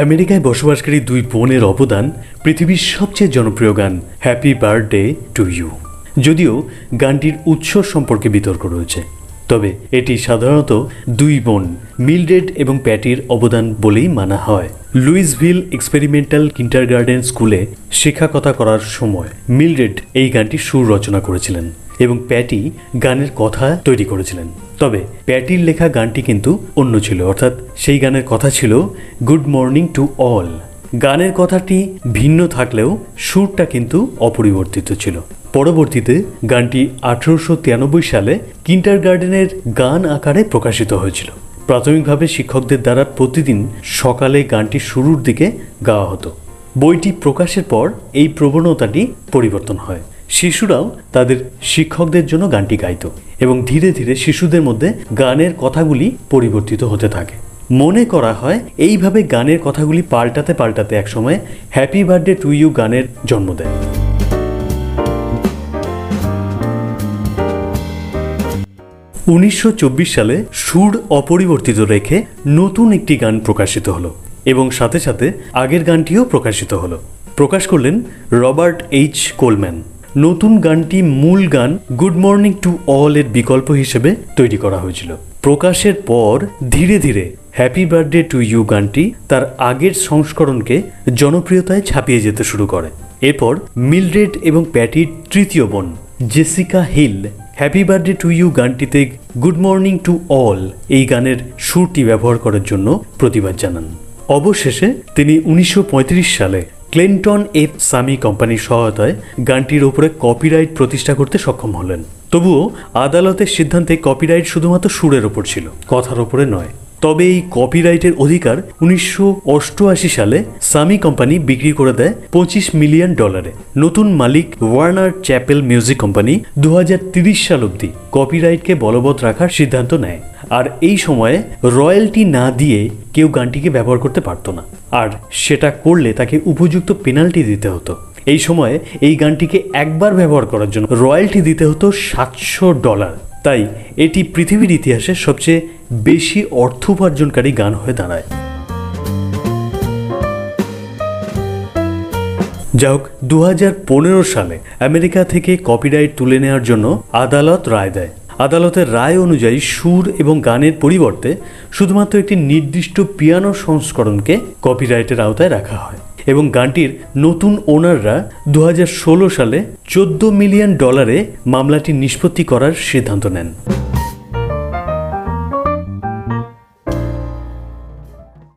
আমেরিকায় বসবাসকারী দুই বোনের অবদান পৃথিবীর সবচেয়ে জনপ্রিয় গান হ্যাপি বার্থডে টু ইউ যদিও গানটির উৎস সম্পর্কে বিতর্ক রয়েছে। তবে এটি সাধারণত দুই বোন মিলডেড এবং প্যাটির অবদান বলেই মানা হয়। লুইসভিল এক্সপেরিমেন্টাল কিন্টারগার্ডেন স্কুলে শিক্ষকতা করার সময় মিলডেড এই গানটি সুর রচনা করেছিলেন। এবং প্যাটি গানের কথা তৈরি করেছিলেন। তবে প্যাটির লেখা গানটি কিন্তু অন্য ছিল, অর্থাৎ সেই গানের কথা ছিল, গুড মর্নিং টু অল গানের কথাটি ভিন্ন থাকলেও সুরটা কিন্তু অপরিবর্তিত ছিল। পরবর্তীতে গানটি আঠারোশো তিরানব্বই সালে কিন্টার গার্ডেনের গান আকারে প্রকাশিত হয়েছিল। প্রাথমিকভাবে শিক্ষকদের দ্বারা প্রতিদিন সকালে গানটি শুরুর দিকে গাওয়া হতো। বইটি প্রকাশের পর এই প্রবণতাটি পরিবর্তন হয়। শিশুরাও তাদের শিক্ষকদের জন্য গানটি গাইত এবং ধীরে ধীরে শিশুদের মধ্যে গানের কথাগুলি পরিবর্তিত হতে থাকে। মনে করা হয়, এইভাবে গানের কথাগুলি পাল্টাতে পাল্টাতে একসময় হ্যাপি বার্থডে টু ইউ গানের জন্ম দেয়। উনিশশো চব্বিশ সালে সুর অপরিবর্তিত রেখে নতুন একটি গান প্রকাশিত হলো এবং সাথে সাথে আগের গানটিও প্রকাশিত হলো। প্রকাশ করলেন রবার্ট এইচ কোলম্যান। নতুন গানটি মূল গান গুড মর্নিং টু অল এর বিকল্প হিসেবে তৈরি করা হয়েছিল। প্রকাশের পর ধীরে ধীরে হ্যাপি বার্থডে টু ইউ গানটি তার আগের সংস্করণকে জনপ্রিয়তায় ছাপিয়ে যেতে শুরু করে। এরপর মিলড্রেড এবং প্যাটির তৃতীয় বোন Jessica Hill happy birthday to you গানটিতে গুড মর্নিং টু অল এই গানের সুরটি ব্যবহার করার জন্য প্রতিবাদ জানান। অবশেষে তিনি উনিশশো পঁয়ত্রিশ সালে ক্লেন্টন এফ সামি কোম্পানির সহায়তায় গানটির ওপরে কপিরাইট প্রতিষ্ঠা করতে সক্ষম হলেন। তবুও আদালতের সিদ্ধান্তে কপিরাইট শুধুমাত্র সুরের ওপর ছিল, কথার ওপরে নয়। তবে এই কপিরাইটের অধিকার উনিশশো অষ্টআশি সালে সামি কোম্পানি বিক্রি করে দেয় পঁচিশ মিলিয়ন ডলারে। নতুন মালিক ওয়ার্নার চ্যাপেল মিউজিক কোম্পানি দু সাল অবধি কপিরাইটকে বলবৎ রাখার সিদ্ধান্ত নেয়। আর এই সময়ে রয়্যালটি না দিয়ে কেউ গানটিকে ব্যবহার করতে পারতো না। আর সেটা করলে তাকে উপযুক্ত পেনাল্টি দিতে হতো। এই সময়ে এই গানটিকে একবার ব্যবহার করার জন্য রয়্যালটি দিতে হতো সাতশো ডলার। তাই এটি পৃথিবীর ইতিহাসে সবচেয়ে বেশি অর্থ উপার্জনকারী গান হয়ে দাঁড়ায়। যা হোক দু হাজার পনেরো সালে আমেরিকা থেকে কপিরাইট তুলে নেওয়ার জন্য আদালত রায় দেয়। আদালতের রায় অনুযায়ী সুর এবং গানের পরিবর্তে শুধুমাত্র একটি নির্দিষ্ট পিয়ানো সংস্করণকে কপিরাইটের আওতায় রাখা হয় এবং গানটির নতুন ওনাররা দু হাজার ষোলো সালে চোদ্দ মিলিয়ন ডলারে মামলাটি নিষ্পত্তি করার সিদ্ধান্ত নেন।